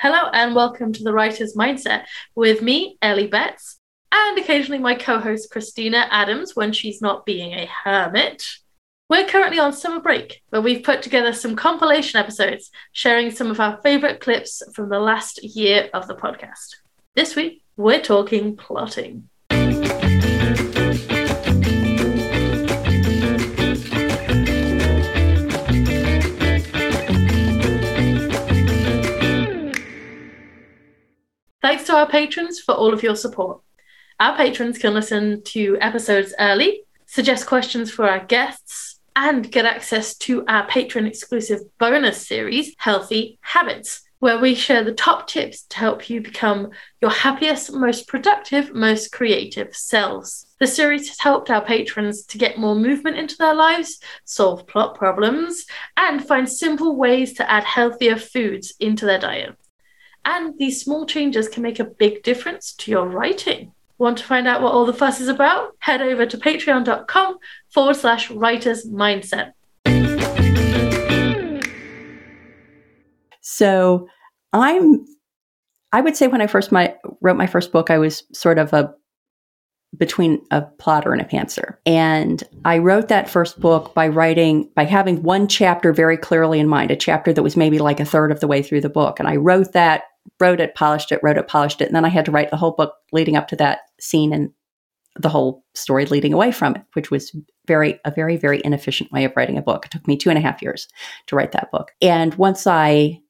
Hello and welcome to the Writer's Mindset with me, Ellie Betts, and occasionally my co host Christina Adams when she's not being a hermit. We're currently on summer break, but we've put together some compilation episodes sharing some of our favourite clips from the last year of the podcast. This week, we're talking plotting. Thanks to our patrons for all of your support. Our patrons can listen to episodes early, suggest questions for our guests, and get access to our patron exclusive bonus series, Healthy Habits, where we share the top tips to help you become your happiest, most productive, most creative selves. The series has helped our patrons to get more movement into their lives, solve plot problems, and find simple ways to add healthier foods into their diet. And these small changes can make a big difference to your writing. Want to find out what all the fuss is about? Head over to patreon.com forward slash writers mindset. So I'm, I would say when I first my, wrote my first book, I was sort of a between a plotter and a pantser. And I wrote that first book by writing, by having one chapter very clearly in mind, a chapter that was maybe like a third of the way through the book. And I wrote that wrote it, polished it, wrote it, polished it. And then I had to write the whole book leading up to that scene and the whole story leading away from it, which was very, a very, very inefficient way of writing a book. It took me two and a half years to write that book. And once I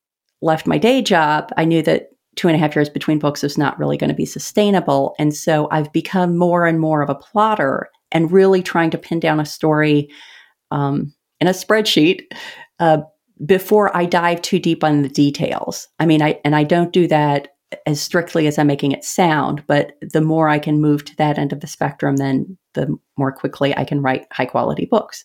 left my day job, I knew that two and a half years between books was not really going to be sustainable. And so I've become more and more of a plotter and really trying to pin down a story um, in a spreadsheet uh, before I dive too deep on the details. I mean, I and I don't do that as strictly as I'm making it sound, but the more I can move to that end of the spectrum, then the more quickly I can write high quality books.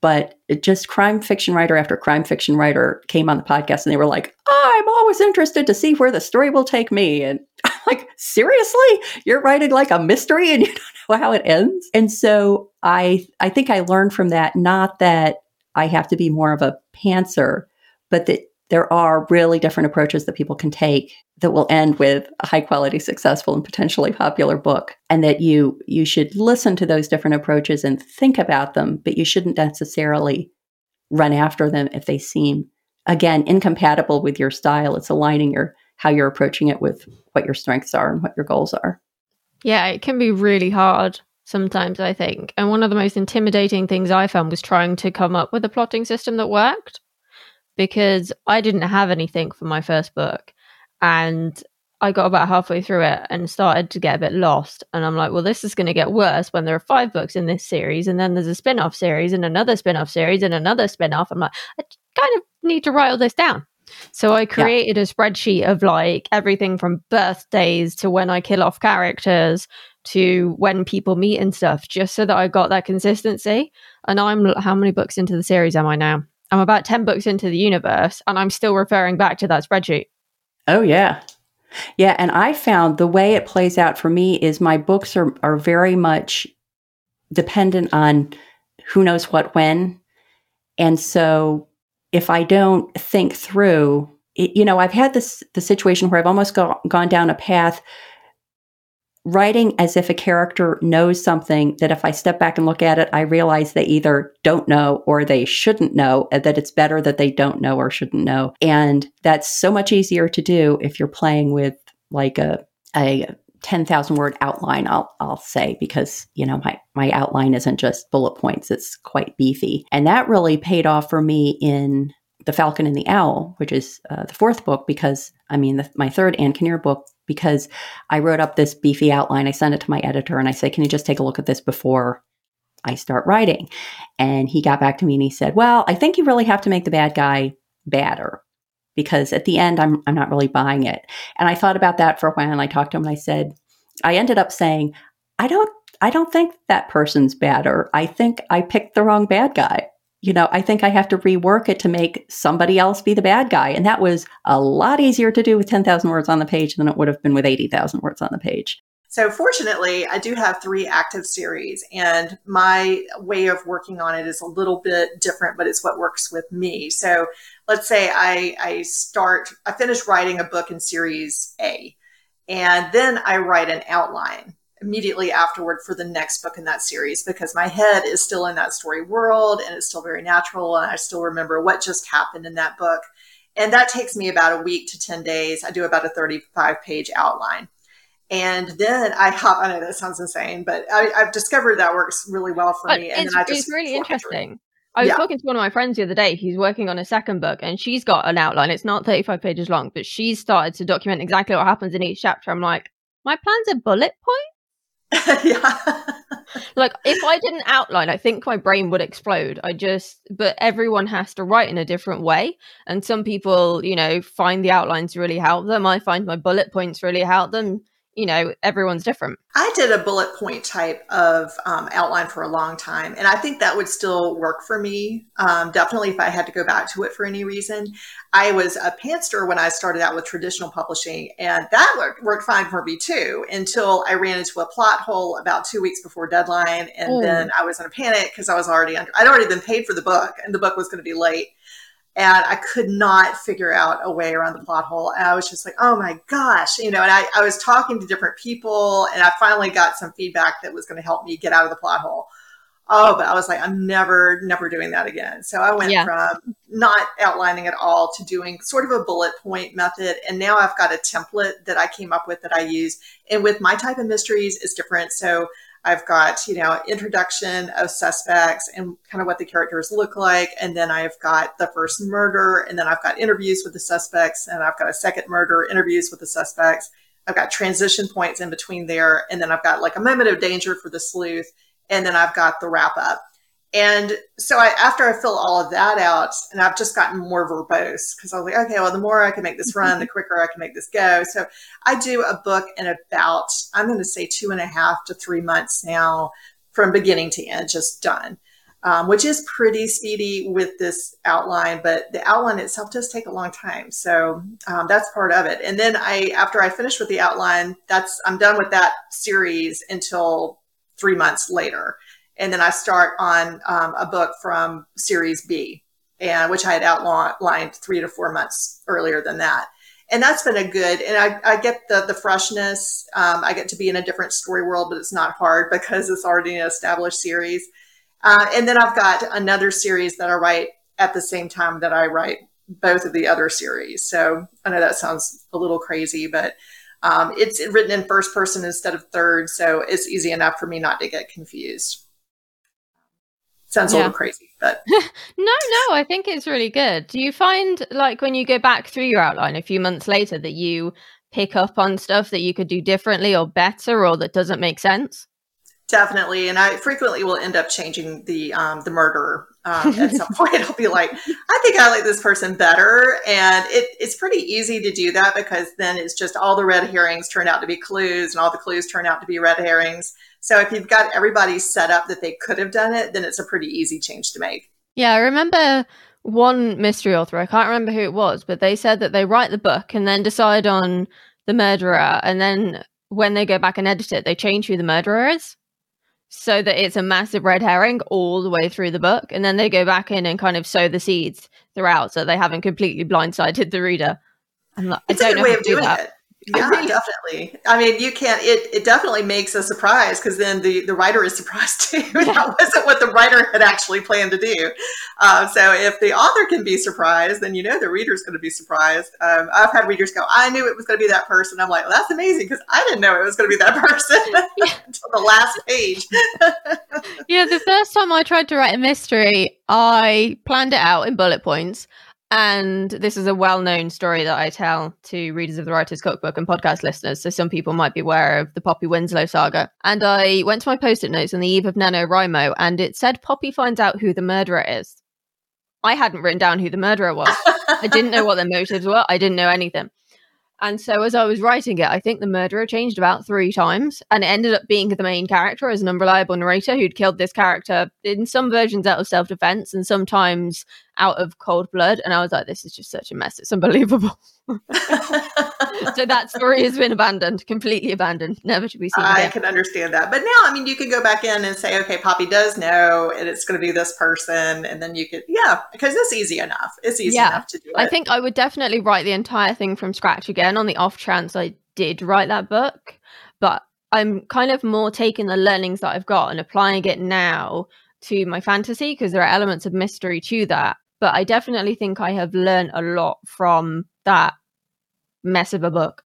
But just crime fiction writer after crime fiction writer came on the podcast and they were like, I'm always interested to see where the story will take me. And I'm like, seriously? You're writing like a mystery and you don't know how it ends? And so I I think I learned from that, not that I have to be more of a pantser, but that there are really different approaches that people can take that will end with a high quality successful and potentially popular book and that you you should listen to those different approaches and think about them but you shouldn't necessarily run after them if they seem again incompatible with your style. It's aligning your how you're approaching it with what your strengths are and what your goals are. Yeah it can be really hard sometimes, I think. And one of the most intimidating things I found was trying to come up with a plotting system that worked because I didn't have anything for my first book. And I got about halfway through it and started to get a bit lost. And I'm like, well, this is going to get worse when there are five books in this series. And then there's a spin off series and another spin off series and another spin off. I'm like, I kind of need to write all this down. So I created yeah. a spreadsheet of like everything from birthdays to when I kill off characters to when people meet and stuff, just so that I got that consistency. And I'm how many books into the series am I now? I'm about 10 books into the universe and I'm still referring back to that spreadsheet. Oh, yeah. Yeah. And I found the way it plays out for me is my books are, are very much dependent on who knows what when. And so if I don't think through, it, you know, I've had this the situation where I've almost go, gone down a path writing as if a character knows something that if I step back and look at it, I realize they either don't know or they shouldn't know, that it's better that they don't know or shouldn't know. And that's so much easier to do if you're playing with like a, a 10,000 word outline, I'll, I'll say, because, you know, my, my outline isn't just bullet points. It's quite beefy. And that really paid off for me in The Falcon and the Owl, which is uh, the fourth book, because I mean, the, my third Ann Kinnear book because I wrote up this beefy outline. I sent it to my editor and I said, Can you just take a look at this before I start writing? And he got back to me and he said, Well, I think you really have to make the bad guy badder because at the end, I'm, I'm not really buying it. And I thought about that for a while and I talked to him and I said, I ended up saying, I don't I don't think that person's badder. I think I picked the wrong bad guy you know, I think I have to rework it to make somebody else be the bad guy. And that was a lot easier to do with 10,000 words on the page than it would have been with 80,000 words on the page. So fortunately, I do have three active series, and my way of working on it is a little bit different, but it's what works with me. So let's say I, I start, I finish writing a book in series A, and then I write an outline immediately afterward for the next book in that series because my head is still in that story world and it's still very natural and I still remember what just happened in that book. And that takes me about a week to 10 days. I do about a 35 page outline. And then I hop. I know that sounds insane, but I, have discovered that works really well for but me. And then I just it's really interesting. I was yeah. talking to one of my friends the other day who's working on a second book, and she's got an outline. It's not 35 pages long, but she's started to document exactly what happens in each chapter. I'm like, my plan's a bullet point. yeah. like if I didn't outline, I think my brain would explode. I just, but everyone has to write in a different way. And some people, you know, find the outlines really help them. I find my bullet points really help them you know everyone's different. I did a bullet point type of um, outline for a long time and i think that would still work for me. Um, definitely if i had to go back to it for any reason. I was a pantser when i started out with traditional publishing and that worked, worked fine for me too until i ran into a plot hole about two weeks before deadline and mm. then i was in a panic because i was already under i'd already been paid for the book and the book was going to be late and I could not figure out a way around the plot hole. And I was just like, oh my gosh, you know, and I, I was talking to different people and I finally got some feedback that was going to help me get out of the plot hole. Oh, but I was like, I'm never, never doing that again. So I went yeah. from not outlining at all to doing sort of a bullet point method. And now I've got a template that I came up with that I use. And with my type of mysteries, it's different. So I've got, you know, introduction of suspects and kind of what the characters look like. And then I've got the first murder. And then I've got interviews with the suspects. And I've got a second murder, interviews with the suspects. I've got transition points in between there. And then I've got like a moment of danger for the sleuth. And then I've got the wrap up. And so I, after I fill all of that out, and I've just gotten more verbose because I was like, okay, well, the more I can make this run, the quicker I can make this go. So I do a book in about, I'm going to say two and a half to three months now from beginning to end, just done, um, which is pretty speedy with this outline, but the outline itself does take a long time. So um, that's part of it. And then I, after I finish with the outline, that's, I'm done with that series until three months later and then I start on um, a book from Series B, and which I had outlined three to four months earlier than that. And that's been a good, and I, I get the the freshness. Um, I get to be in a different story world, but it's not hard because it's already an established series. Uh, and then I've got another series that I write at the same time that I write both of the other series. So I know that sounds a little crazy, but um, it's written in first person instead of third, so it's easy enough for me not to get confused. Sounds yeah. a little crazy, but no, no, I think it's really good. Do you find like when you go back through your outline a few months later that you pick up on stuff that you could do differently or better or that doesn't make sense? Definitely, and I frequently will end up changing the um, the murderer. Um, at some point, I'll be like, I think I like this person better, and it, it's pretty easy to do that because then it's just all the red herrings turn out to be clues, and all the clues turn out to be red herrings. So if you've got everybody set up that they could have done it, then it's a pretty easy change to make. Yeah, I remember one mystery author, I can't remember who it was, but they said that they write the book and then decide on the murderer, and then when they go back and edit it, they change who the murderer is so that it's a massive red herring all the way through the book. And then they go back in and kind of sow the seeds throughout so they haven't completely blindsided the reader. Like, it's I don't a good way of doing that. it. Yeah, definitely. I mean, you can't. It it definitely makes a surprise because then the the writer is surprised too. that wasn't what the writer had actually planned to do. Uh, so if the author can be surprised, then you know the reader's going to be surprised. Um, I've had readers go, "I knew it was going to be that person." I'm like, well, "That's amazing," because I didn't know it was going to be that person until the last page. yeah, the first time I tried to write a mystery, I planned it out in bullet points. And this is a well known story that I tell to readers of the Writer's Cookbook and podcast listeners. So some people might be aware of the Poppy Winslow saga. And I went to my post it notes on the eve of NaNoWriMo and it said Poppy finds out who the murderer is. I hadn't written down who the murderer was. I didn't know what their motives were. I didn't know anything. And so as I was writing it, I think the murderer changed about three times and it ended up being the main character as an unreliable narrator who'd killed this character in some versions out of self defense and sometimes out of cold blood. And I was like, this is just such a mess. It's unbelievable. so that story has been abandoned, completely abandoned, never to be seen. I again. can understand that. But now, I mean, you can go back in and say, okay, Poppy does know, and it's going to be this person. And then you could, yeah, because it's easy enough. It's easy Yeah. enough to do it. I think I would definitely write the entire thing from scratch again on the off chance I did write that book. But I'm kind of more taking the learnings that I've got and applying it now to my fantasy because there are elements of mystery to that. But I definitely think I have learned a lot from that mess of a book.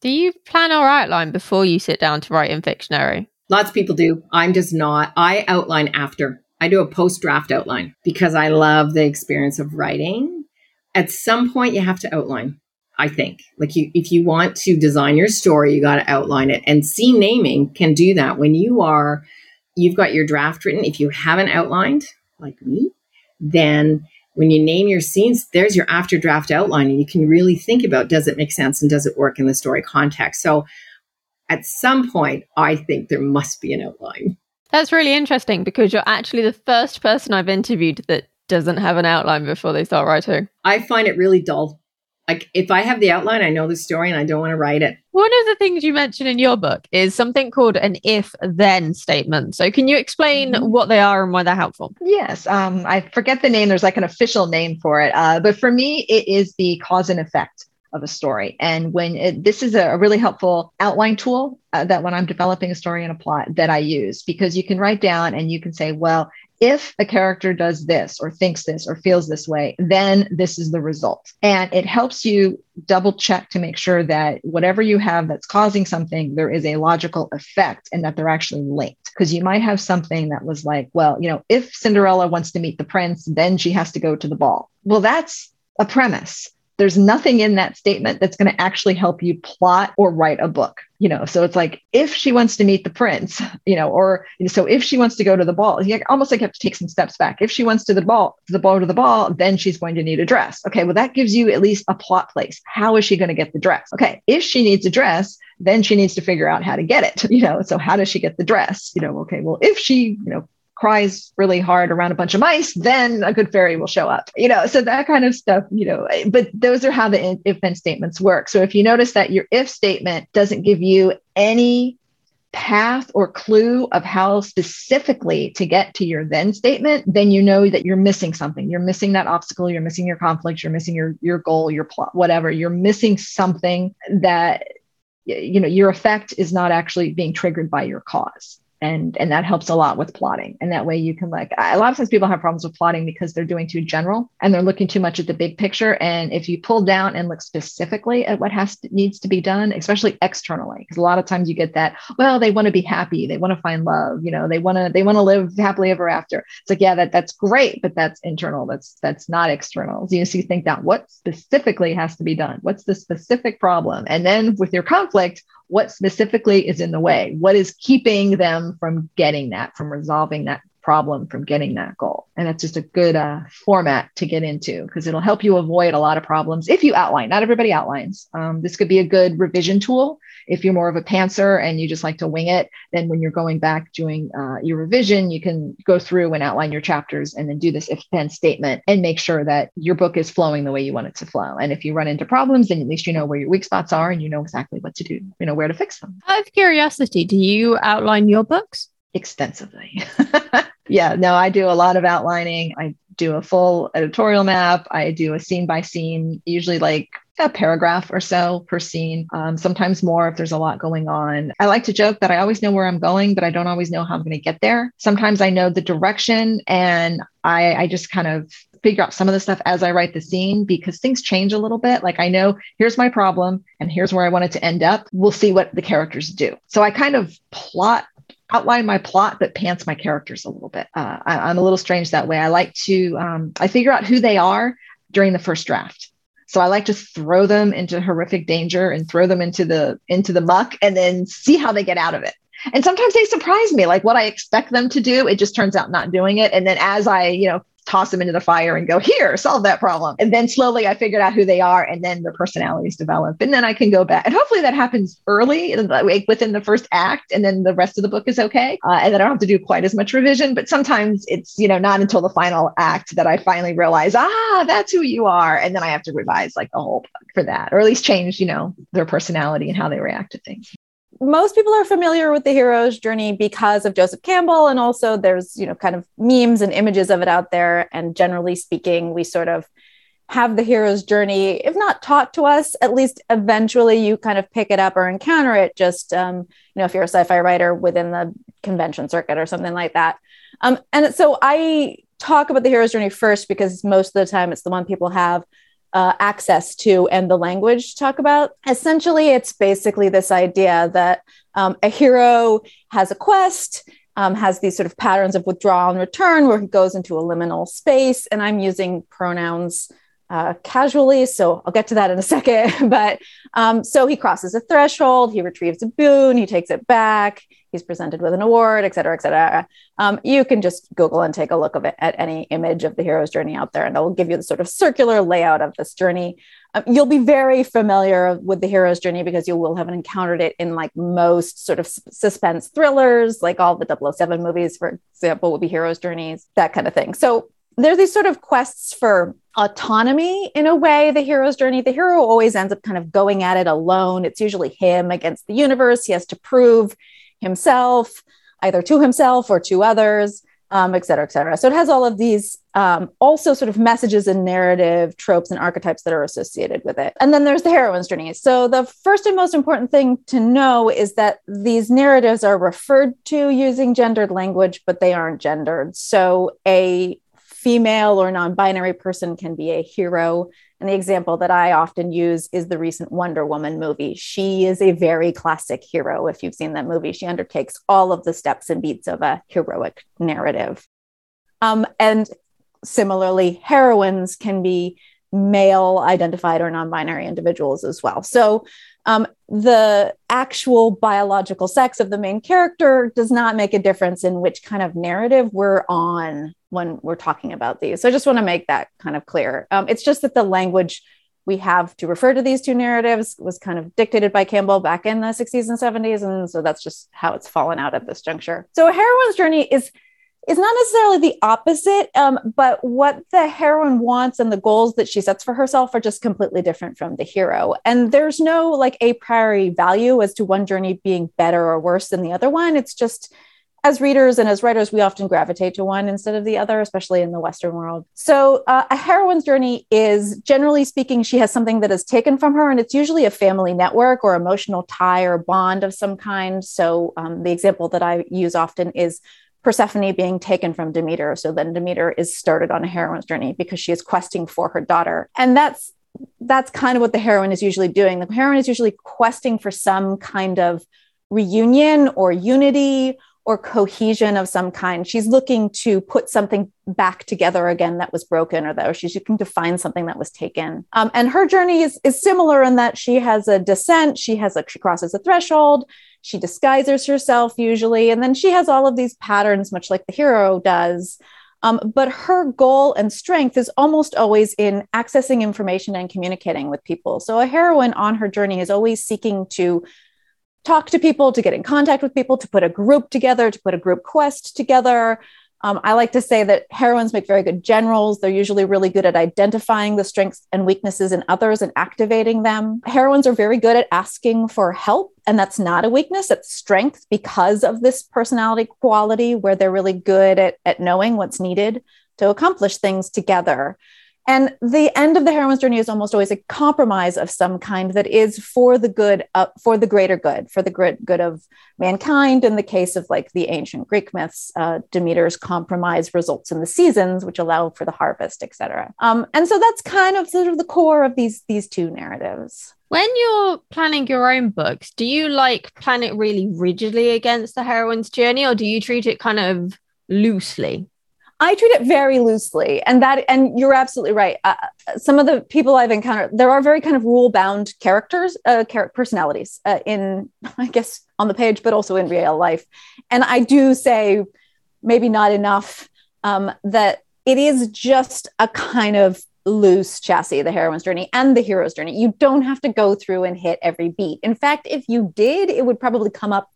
Do you plan or outline before you sit down to write in Fictionary? Lots of people do. I'm just not. I outline after. I do a post draft outline because I love the experience of writing. At some point, you have to outline. I think, like you, if you want to design your story, you got to outline it. And scene naming can do that when you are, you've got your draft written. If you haven't outlined, like me, then when you name your scenes, there's your after draft outline, and you can really think about does it make sense and does it work in the story context. So, at some point, I think there must be an outline. That's really interesting because you're actually the first person I've interviewed that doesn't have an outline before they start writing. I find it really dull. Like if I have the outline, I know the story and I don't want to write it. One of the things you mention in your book is something called an if then statement. So, can you explain Mhm. what they are and why they're helpful? Yes, um, I forget the name. There's like an official name for it, uh, but for me, it is the cause and effect of a story. And when it, this is a, a really helpful outline tool uh, that when I'm developing a story and a plot that I use, because you can write down and you can say, well, if a character does this or thinks this or feels this way, then this is the result. And it helps you double check to make sure that whatever you have that's causing something, there is a logical effect and that they're actually linked. Because you might have something that was like, well, you know, if Cinderella wants to meet the prince, then she has to go to the ball. Well, that's a premise. There's nothing in that statement that's going to actually help you plot or write a book. You know, so it's like if she wants to meet the prince, you know, or so if she wants to go to the ball, you almost like have to take some steps back. If she wants to the ball, the ball to the ball, then she's going to need a dress. Okay, well that gives you at least a plot place. How is she going to get the dress? Okay, if she needs a dress, then she needs to figure out how to get it. You know, so how does she get the dress? You know, okay, well if she, you know, cries really hard around a bunch of mice, then a good fairy will show up. You know, so that kind of stuff, you know, but those are how the if then statements work. So if you notice that your if statement doesn't give you any path or clue of how specifically to get to your then statement, then you know that you're missing something. You're missing that obstacle, you're missing your conflict, you're missing your your goal, your plot, whatever. You're missing something that you know your effect is not actually being triggered by your cause and and that helps a lot with plotting. And that way you can like a lot of times people have problems with plotting because they're doing too general and they're looking too much at the big picture. And if you pull down and look specifically at what has to, needs to be done especially externally because a lot of times you get that well they want to be happy they want to find love you know they want to they want to live happily ever after. It's like yeah that that's great but that's internal that's that's not external. So you, you think that what specifically has to be done? What's the specific problem? And then with your conflict what specifically is in the way? What is keeping them from getting that from resolving that problem from getting that goal. And that's just a good uh, format to get into because it'll help you avoid a lot of problems if you outline. Not everybody outlines. Um, this could be a good revision tool. If you're more of a pantser and you just like to wing it then when you're going back doing uh, your revision you can go through and outline your chapters and then do this if then statement and make sure that your book is flowing the way you want it to flow. And if you run into problems then at least you know where your weak spots are and you know exactly what to do you know where to fix them. Out of curiosity, do you outline your books? Extensively. yeah, no, I do a lot of outlining. I do a full editorial map. I do a scene by scene, usually like a paragraph or so per scene, um, sometimes more if there's a lot going on. I like to joke that I always know where I'm going, but I don't always know how I'm going to get there. Sometimes I know the direction and I, I just kind of figure out some of the stuff as I write the scene because things change a little bit. Like I know here's my problem and here's where I want it to end up. We'll see what the characters do. So I kind of plot outline my plot but pants my characters a little bit. Uh, I, am a little strange that way. I like to um, i figure out who they are during the first draft. So i like to throw them into horrific danger and throw them into the into the muck and then see how they get out of it. And sometimes they surprise me like what i expect them to do. It just turns out not doing it. And then as i you know toss them into the fire and go, here, solve that problem. And then slowly I figured out who they are and then their personalities develop. And then I can go back. And hopefully that happens early like within the first act. And then the rest of the book is okay. Uh, and then I don't have to do quite as much revision. But sometimes it's, you know, not until the final act that I finally realize, ah, that's who you are. And then I have to revise like the whole book for that, or at least change, you know, their personality and how they react to things most people are familiar with the hero's journey because of Joseph Campbell. And also, there's, you know, kind of memes and images of it out there. And generally speaking, we sort of have the hero's journey, if not taught to us, at least eventually you kind of pick it up or encounter it. Just, um, you know, if you're a sci fi writer within the convention circuit or something like that. Um, and so I talk about the hero's journey first because most of the time it's the one people have uh, access to and the language to talk about. Essentially, it's basically this idea that um, a hero has a quest, um, has these sort of patterns of withdrawal and return where he goes into a liminal space. And I'm using pronouns uh, casually, so I'll get to that in a second. but um, so he crosses a threshold, he retrieves a boon, he takes it back, he's presented with an award, et cetera, et cetera. Um, you can just Google and take a look of it at any image of the hero's journey out there, and it will give you the sort of circular layout of this journey. Um, you'll be very familiar with the hero's journey because you will have encountered it in like most sort of suspense thrillers, like all the 007 movies, for example, will be hero's journeys, that kind of thing. So there's these sort of quests for autonomy in a way the hero's journey the hero always ends up kind of going at it alone it's usually him against the universe he has to prove himself either to himself or to others um, et cetera et cetera. So it has all of these um, also sort of messages and narrative tropes and archetypes that are associated with it. And then there's the heroine's journey. So the first and most important thing to know is that these narratives are referred to using gendered language but they aren't gendered. So a female or non binary person can be a hero. And the example that I often use is the recent Wonder Woman movie. She is a very classic hero. If you've seen that movie, she undertakes all of the steps and beats of a heroic narrative. Um, and similarly, heroines can be male identified or non binary individuals as well. So um, the actual biological sex of the main character does not make a difference in which kind of narrative we're on when we're talking about these. So I just want to make that kind of clear. Um, it's just that the language we have to refer to these two narratives was kind of dictated by Campbell back in the 60s and 70s. And so that's just how it's fallen out at this juncture. So a heroine's journey is is not necessarily the opposite, um, but what the heroine wants and the goals that she sets for herself are just completely different from the hero. And there's no like a priori value as to one journey being better or worse than the other one. It's just as readers and as writers, we often gravitate to one instead of the other, especially in the Western world. So, uh, a heroine's journey is generally speaking, she has something that is taken from her, and it's usually a family network or emotional tie or bond of some kind. So, um, the example that I use often is Persephone being taken from Demeter. So then Demeter is started on a heroine's journey because she is questing for her daughter. And that's that's kind of what the heroine is usually doing. The heroine is usually questing for some kind of reunion or unity or cohesion of some kind. She's looking to put something back together again that was broken, or that she's looking to find something that was taken. Um, and her journey is, is similar in that she has a descent, she has a she crosses a threshold, she disguises herself usually, and then she has all of these patterns, much like the hero does. Um, but her goal and strength is almost always in accessing information and communicating with people. So a heroine on her journey is always seeking to talk to people, to get in contact with people, to put a group together, to put a group quest together. Um, I like to say that heroines make very good generals. They're usually really good at identifying the strengths and weaknesses in others and activating them. Heroines are very good at asking for help, and that's not a weakness, it's strength because of this personality quality where they're really good at, at knowing what's needed to accomplish things together. And the end of the heroine's journey is almost always a compromise of some kind that is for the good, uh, for the greater good, for the good, good of mankind. In the case of like the ancient Greek myths, uh, Demeter's compromise results in the seasons, which allow for the harvest, etc. Um, and so that's kind of sort of the core of these these two narratives. When you're planning your own books, do you like plan it really rigidly against the heroine's journey, or do you treat it kind of loosely? I treat it very loosely, and that and you're absolutely right. Uh, some of the people I've encountered, there are very kind of rule bound characters, uh, char- personalities uh, in, I guess, on the page, but also in real life. And I do say, maybe not enough, um, that it is just a kind of loose chassis, the heroine's journey and the hero's journey. You don't have to go through and hit every beat. In fact, if you did, it would probably come up,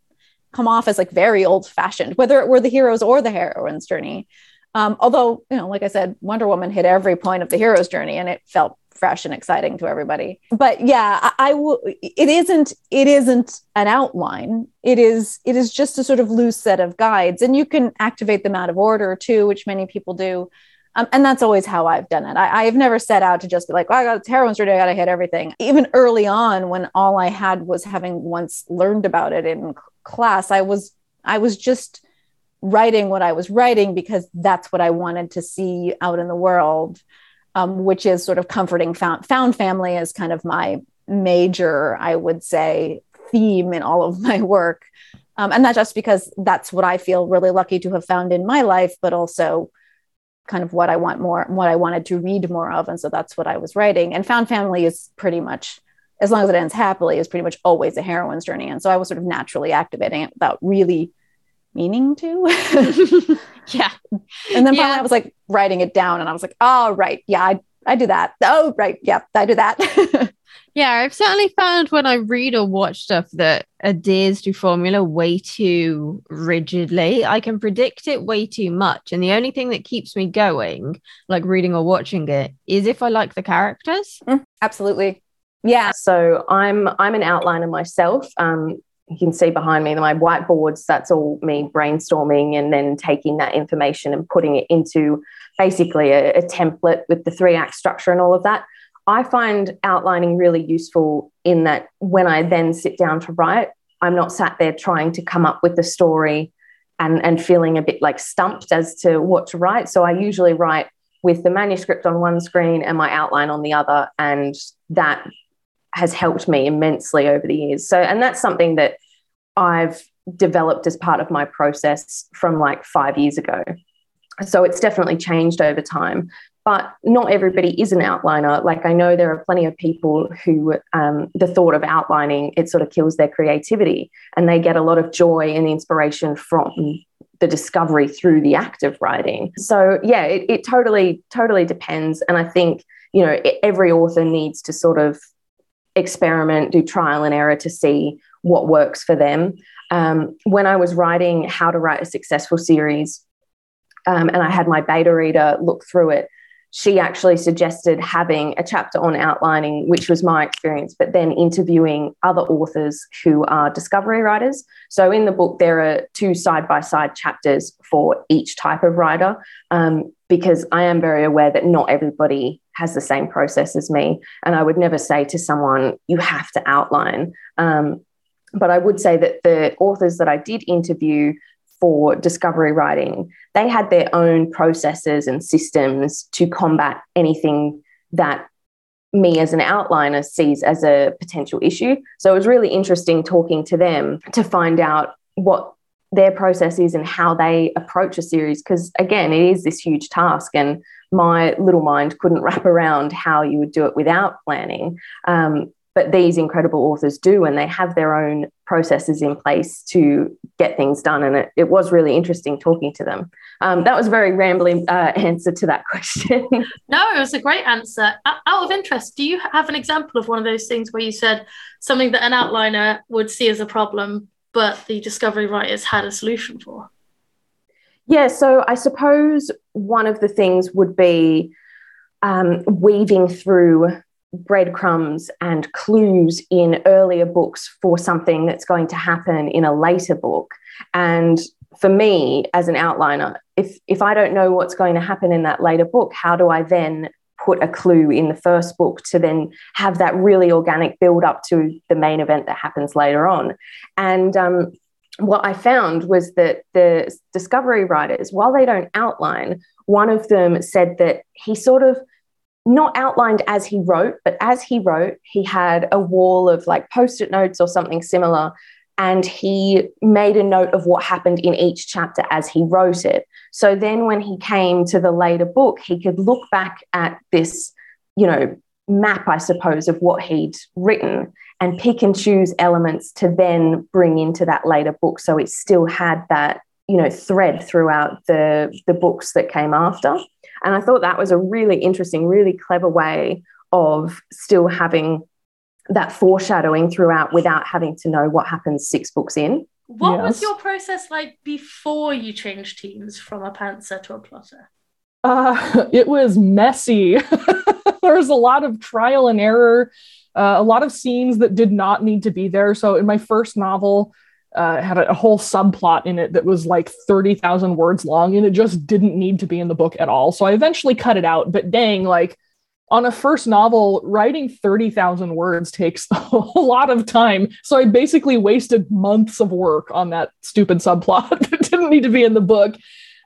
come off as like very old fashioned, whether it were the hero's or the heroine's journey. Um, although, you know, like I said, Wonder Woman hit every point of the hero's journey and it felt fresh and exciting to everybody. But yeah, I, I will it isn't it isn't an outline. It is it is just a sort of loose set of guides. And you can activate them out of order too, which many people do. Um, and that's always how I've done it. I, have never set out to just be like, well, I got heroine's journey, I got to hit everything. Even early on, when all I had was having once learned about it in class, I was I was just writing what I was writing because that's what I wanted to see out in the world, um, which is sort of comforting. Found, found family is kind of my major, I would say, theme in all of my work. Um, and not just because that's what I feel really lucky to have found in my life, but also kind of what I want more, what I wanted to read more of. And so that's what I was writing. And Found Family is pretty much, as long as it ends happily, is pretty much always a heroine's journey. And so I was sort of naturally activating it without really meaning to. yeah. And then finally yeah. I was like writing it down and I was like, oh, right. Yeah, I, I do that. Oh, right. Yeah, I do that. Yeah, I've certainly found when I read or watch stuff that adheres to formula way too rigidly, I can predict it way too much. And the only thing that keeps me going, like reading or watching it, is if I like the characters. Mm, absolutely. Yeah. So I'm I'm an outliner myself. Um, you can see behind me my whiteboards. That's all me brainstorming and then taking that information and putting it into basically a, a template with the three act structure and all of that. I find outlining really useful in that when I then sit down to write, I'm not sat there trying to come up with the story and, and feeling a bit like stumped as to what to write. So I usually write with the manuscript on one screen and my outline on the other. And that has helped me immensely over the years. So, and that's something that I've developed as part of my process from like five years ago. So it's definitely changed over time but not everybody is an outliner. Like I know there are plenty of people who um, the thought of outlining it sort of kills their creativity, and they get a lot of joy and inspiration from the discovery through the act of writing. So yeah, it, it totally totally depends, and I think you know every author needs to sort of experiment, do trial and error to see what works for them. Um, when I was writing How to Write a Successful Series, um, and I had my beta reader look through it, she actually suggested having a chapter on outlining, which was my experience, but then interviewing other authors who are discovery writers. So in the book, there are two side by side chapters for each type of writer, um, because I am very aware that not everybody has the same process as me. And I would never say to someone, you have to outline. Um, but I would say that the authors that I did interview for discovery writing, they had their own processes and systems to combat anything that me as an outliner sees as a potential issue. So it was really interesting talking to them to find out what their process is and how they approach a series. Because again, it is this huge task, and my little mind couldn't wrap around how you would do it without planning. Um, but these incredible authors do and they have their own processes in place to get things done and it, it was really interesting talking to them. Um, that was a very rambling uh, answer to that question. No it was a great answer. Out of interest do you have an example of one of those things where you said something that an outliner would see as a problem but the discovery writers had a solution for? Yeah so i suppose one of the things would be um, weaving through breadcrumbs and clues in earlier books for something that's going to happen in a later book. And for me, as an outliner, if if I don't know what's going to happen in that later book, how do I then put a clue in the first book to then have that really organic build up to the main event that happens later on? And um, what I found was that the discovery writers, while they don't outline, one of them said that he sort of not outlined as he wrote, but as he wrote, he had a wall of like post it notes or something similar. And he made a note of what happened in each chapter as he wrote it. So then when he came to the later book, he could look back at this, you know, map, I suppose, of what he'd written and pick and choose elements to then bring into that later book. So it still had that, you know, thread throughout the, the books that came after. And I thought that was a really interesting, really clever way of still having that foreshadowing throughout without having to know what happens six books in. What Yes. was your process like before you changed teams from a pantser to a plotter? Uh, it was messy. there was a lot of trial and error, uh, a lot of scenes that did not need to be there. So in my first novel, uh, had a, a whole subplot in it that was like 30,000 words long and it just didn't need to be in the book at all. So I eventually cut it out. But dang, like on a first novel, writing 30,000 words takes a lot of time. So I basically wasted months of work on that stupid subplot that didn't need to be in the book.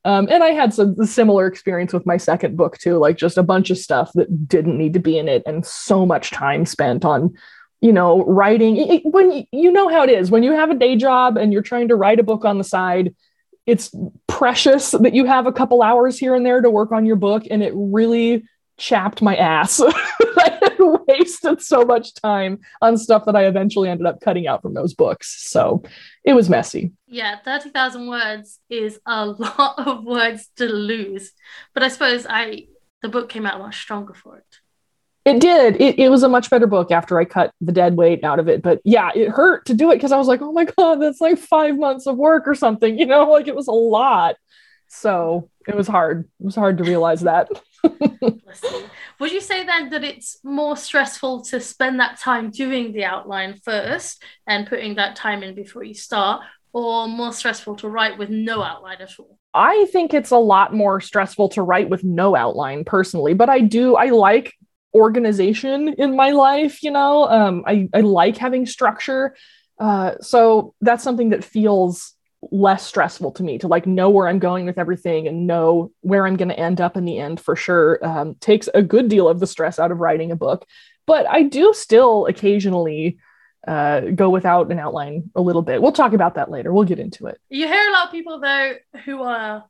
Um, and I had some similar experience with my second book too, like just a bunch of stuff that didn't need to be in it, and so much time spent on, you know, writing. It- when you know how it is, when you have a day job and you're trying to write a book on the side, it's precious that you have a couple hours here and there to work on your book, and it really chapped my ass. I had wasted so much time on stuff that I eventually ended up cutting out from those books. So it was messy. Yeah, 30,000 words is a lot of words to lose. But I suppose I the book came out much stronger for it. It did. It, it was a much better book after I cut the dead weight out of it. But yeah, it hurt to do it because I was like, oh my God, that's like five months of work or something. You know, like it was a lot. So it was hard. It was hard to realize that. Would you say then that it's more stressful to spend that time doing the outline first and putting that time in before you start, or more stressful to write with no outline at all? I think it's a lot more stressful to write with no outline personally, but I do, I like organization in my life, you know, um, I, I like having structure. Uh, so that's something that feels less stressful to me to like know where I'm going with everything and know where I'm going to end up in the end for sure. Um, takes a good deal of the stress out of writing a book, but I do still occasionally uh, go without an outline a little bit. We'll talk about that later. We'll get into it. You hear a lot of people though who are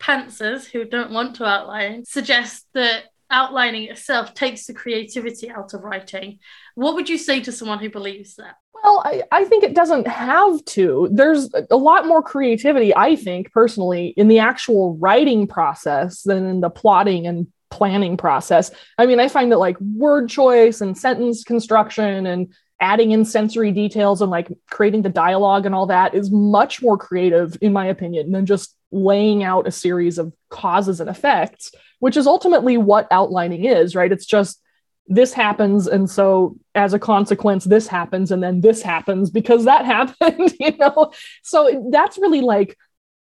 pantsers who don't want to outline suggest that outlining itself takes the creativity out of writing. What would you say to someone who believes that? Well, I, I think it doesn't have to. There's a lot more creativity, I think, personally, in the actual writing process than in the plotting and planning process. I mean, I find that like word choice and sentence construction and adding in sensory details and like creating the dialogue and all that is much more creative, in my opinion, than just laying out a series of causes and effects, which is ultimately what outlining is, right? It's just this happens and so as a consequence this happens and then this happens because that happened you know so that's really like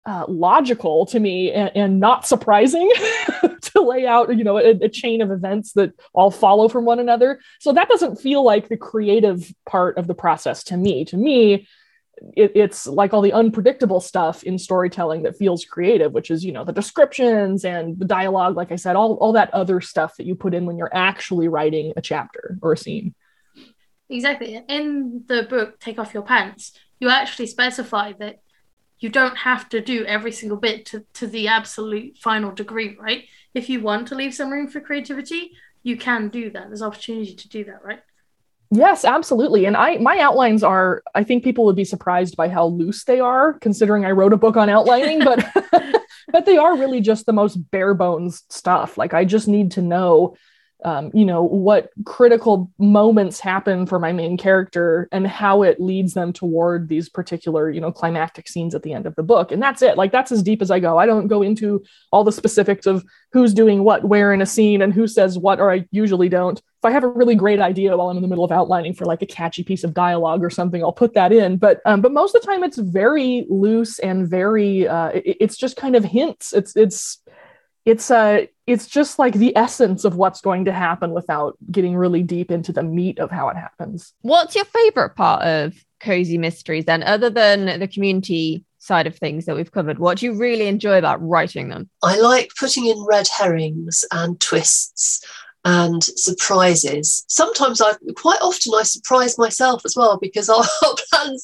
uh, logical to me and, and not surprising to lay out you know a, a chain of events that all follow from one another so that doesn't feel like the creative part of the process to me to me it, it's like all the unpredictable stuff in storytelling that feels creative, which is, you know, the descriptions and the dialogue, like I said, all, all that other stuff that you put in when you're actually writing a chapter or a scene. Exactly. In the book, Take Off Your Pants, you actually specify that you don't have to do every single bit to, to the absolute final degree, right? If you want to leave some room for creativity, you can do that. There's opportunity to do that, right? Yes, absolutely. And I my outlines are I think people would be surprised by how loose they are considering I wrote a book on outlining, but but they are really just the most bare bones stuff. Like I just need to know um, you know what critical moments happen for my main character and how it leads them toward these particular you know climactic scenes at the end of the book. And that's it. Like that's as deep as i go. I don't go into all the specifics of who's doing what where in a scene and who says what or i usually don't. If i have a really great idea while i'm in the middle of outlining for like a catchy piece of dialogue or something i'll put that in. But um, but most of the time it's very loose and very uh, it- it's just kind of hints. It's it's it's uh it's just like the essence of what's going to happen without getting really deep into the meat of how it happens. What's your favorite part of cozy mysteries then, other than the community side of things that we've covered? What do you really enjoy about writing them? I like putting in red herrings and twists and surprises. Sometimes I quite often I surprise myself as well because I'll, I'll plan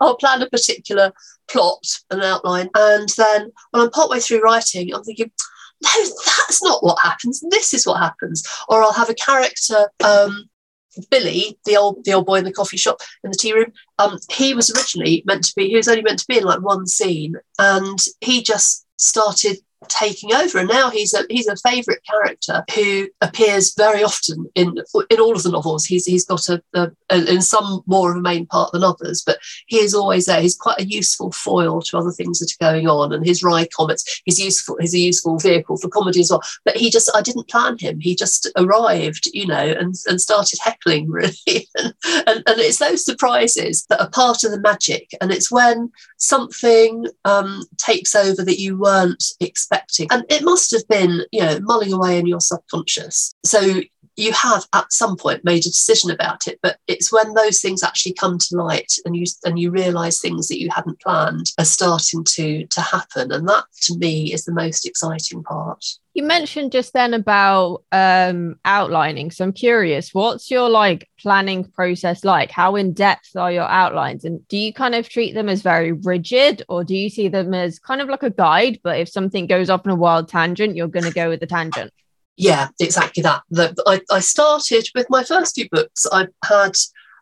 I'll plan a particular plot and outline, and then when I'm partway through writing, I'm thinking, no, that's not what happens. This is what happens. Or I'll have a character. Um, Billy, the old the old boy in the coffee shop in the tea room, um, he was originally meant to be he was only meant to be in like one scene, and he just started taking over and now he's a he's a favorite character who appears very often in in all of the novels. He's he's got a, a, a, in some more of a main part than others but he is always there. He's quite a useful foil to other things that are going on and his wry comments he's useful he's a useful vehicle for comedy as well. But he just i didn't plan him. He just arrived you know and and started heckling really. And, and, and it's those surprises that are part of the magic. And it's when something um, takes over that you weren't expecting. And it must have been, you know, mulling away in your subconscious. So you have at some point made a decision about it but it's when those things actually come to light and you and you realize things that you hadn't planned are starting to to happen. And that to me is the most exciting part. You mentioned just then about um outlining so i'm curious what's your like planning process like? How in depth are your outlines? And do you kind of treat them as very rigid or do you see them as kind of like a guide but if something goes off on a wild tangent you're going to go with the tangent yeah, exactly that. The, I, I started with my first few books. I had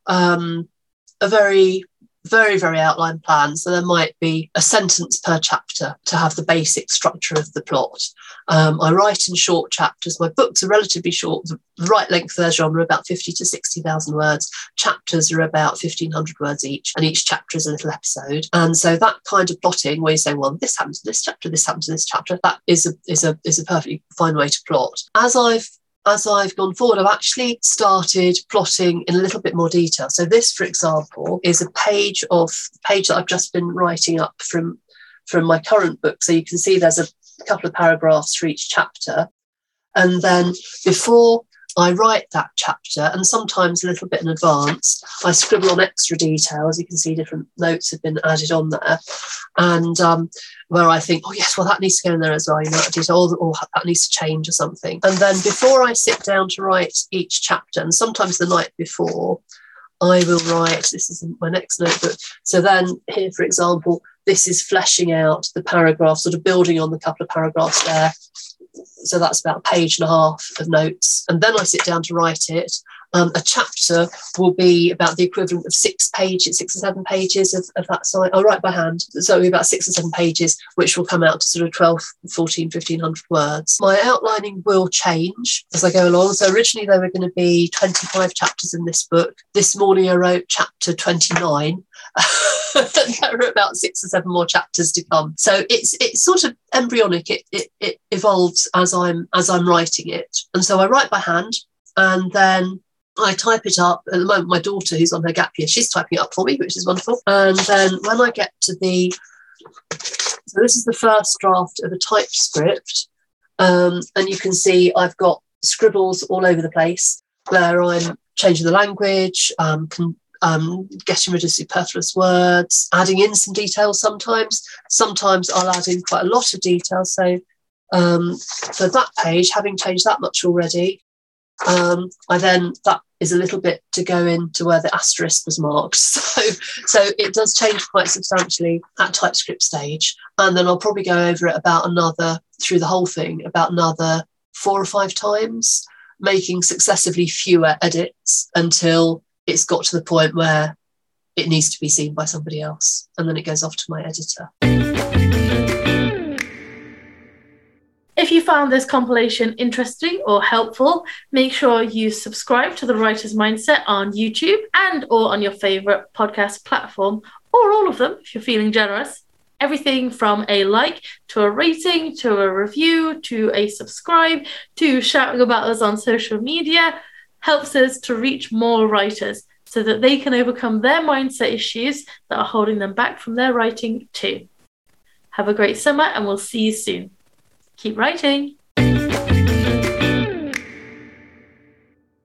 um, a very very, very outline plan. So there might be a sentence per chapter to have the basic structure of the plot. Um, I write in short chapters. My books are relatively short, right length for their genre, about 50 to 60,000 words. Chapters are about 1,500 words each, and each chapter is a little episode. And so that kind of plotting, where you say, well, this happens in this chapter, this happens in this chapter, that is a, is a, is a perfectly fine way to plot. As I've as I've gone forward, I've actually started plotting in a little bit more detail. So this, for example, is a page of page that I've just been writing up from from my current book. So you can see there's a couple of paragraphs for each chapter. And then before I write that chapter, and sometimes a little bit in advance. I scribble on extra details. You can see different notes have been added on there, and um, where I think, oh yes, well that needs to go in there as well. You know, detail, or, or that needs to change or something. And then before I sit down to write each chapter, and sometimes the night before, I will write. This is my next notebook. So then here, for example, this is fleshing out the paragraph, sort of building on the couple of paragraphs there so that's about a page and a half of notes. And then I sit down to write it. Um, a chapter will be about the equivalent of six pages, six or seven pages of, of that size. I'll write by hand. So it'll be about six or seven pages, which will come out to sort of 12, 14, 1500 words. My outlining will change as I go along. So originally there were going to be 25 chapters in this book. This morning I wrote chapter 29. there are about six or seven more chapters to come. So it's it's sort of embryonic. It, it it evolves as I'm as I'm writing it. And so I write by hand and then I type it up. At the moment, my daughter, who's on her gap year, she's typing it up for me, which is wonderful. And then when I get to the, so this is the first draft of a typed script, um, and you can see I've got scribbles all over the place where I'm changing the language, um, con- um, getting rid of superfluous words, adding in some details sometimes. Sometimes I'll add in quite a lot of detail. So um, for that page, having changed that much already, um, I then that is a little bit to go into where the asterisk was marked. So, so it does change quite substantially at typescript stage, and then I'll probably go over it about another through the whole thing about another four or five times, making successively fewer edits until it's got to the point where it needs to be seen by somebody else. And then it goes off to my editor. If you found this compilation interesting or helpful, make sure you subscribe to The Writer's Mindset on YouTube and or on your favorite podcast platform or all of them if you're feeling generous. Everything from a like to a rating to a review to a subscribe to shouting about us on social media helps us to reach more writers so that they can overcome their mindset issues that are holding them back from their writing too. Have a great summer and we'll see you soon. Keep writing!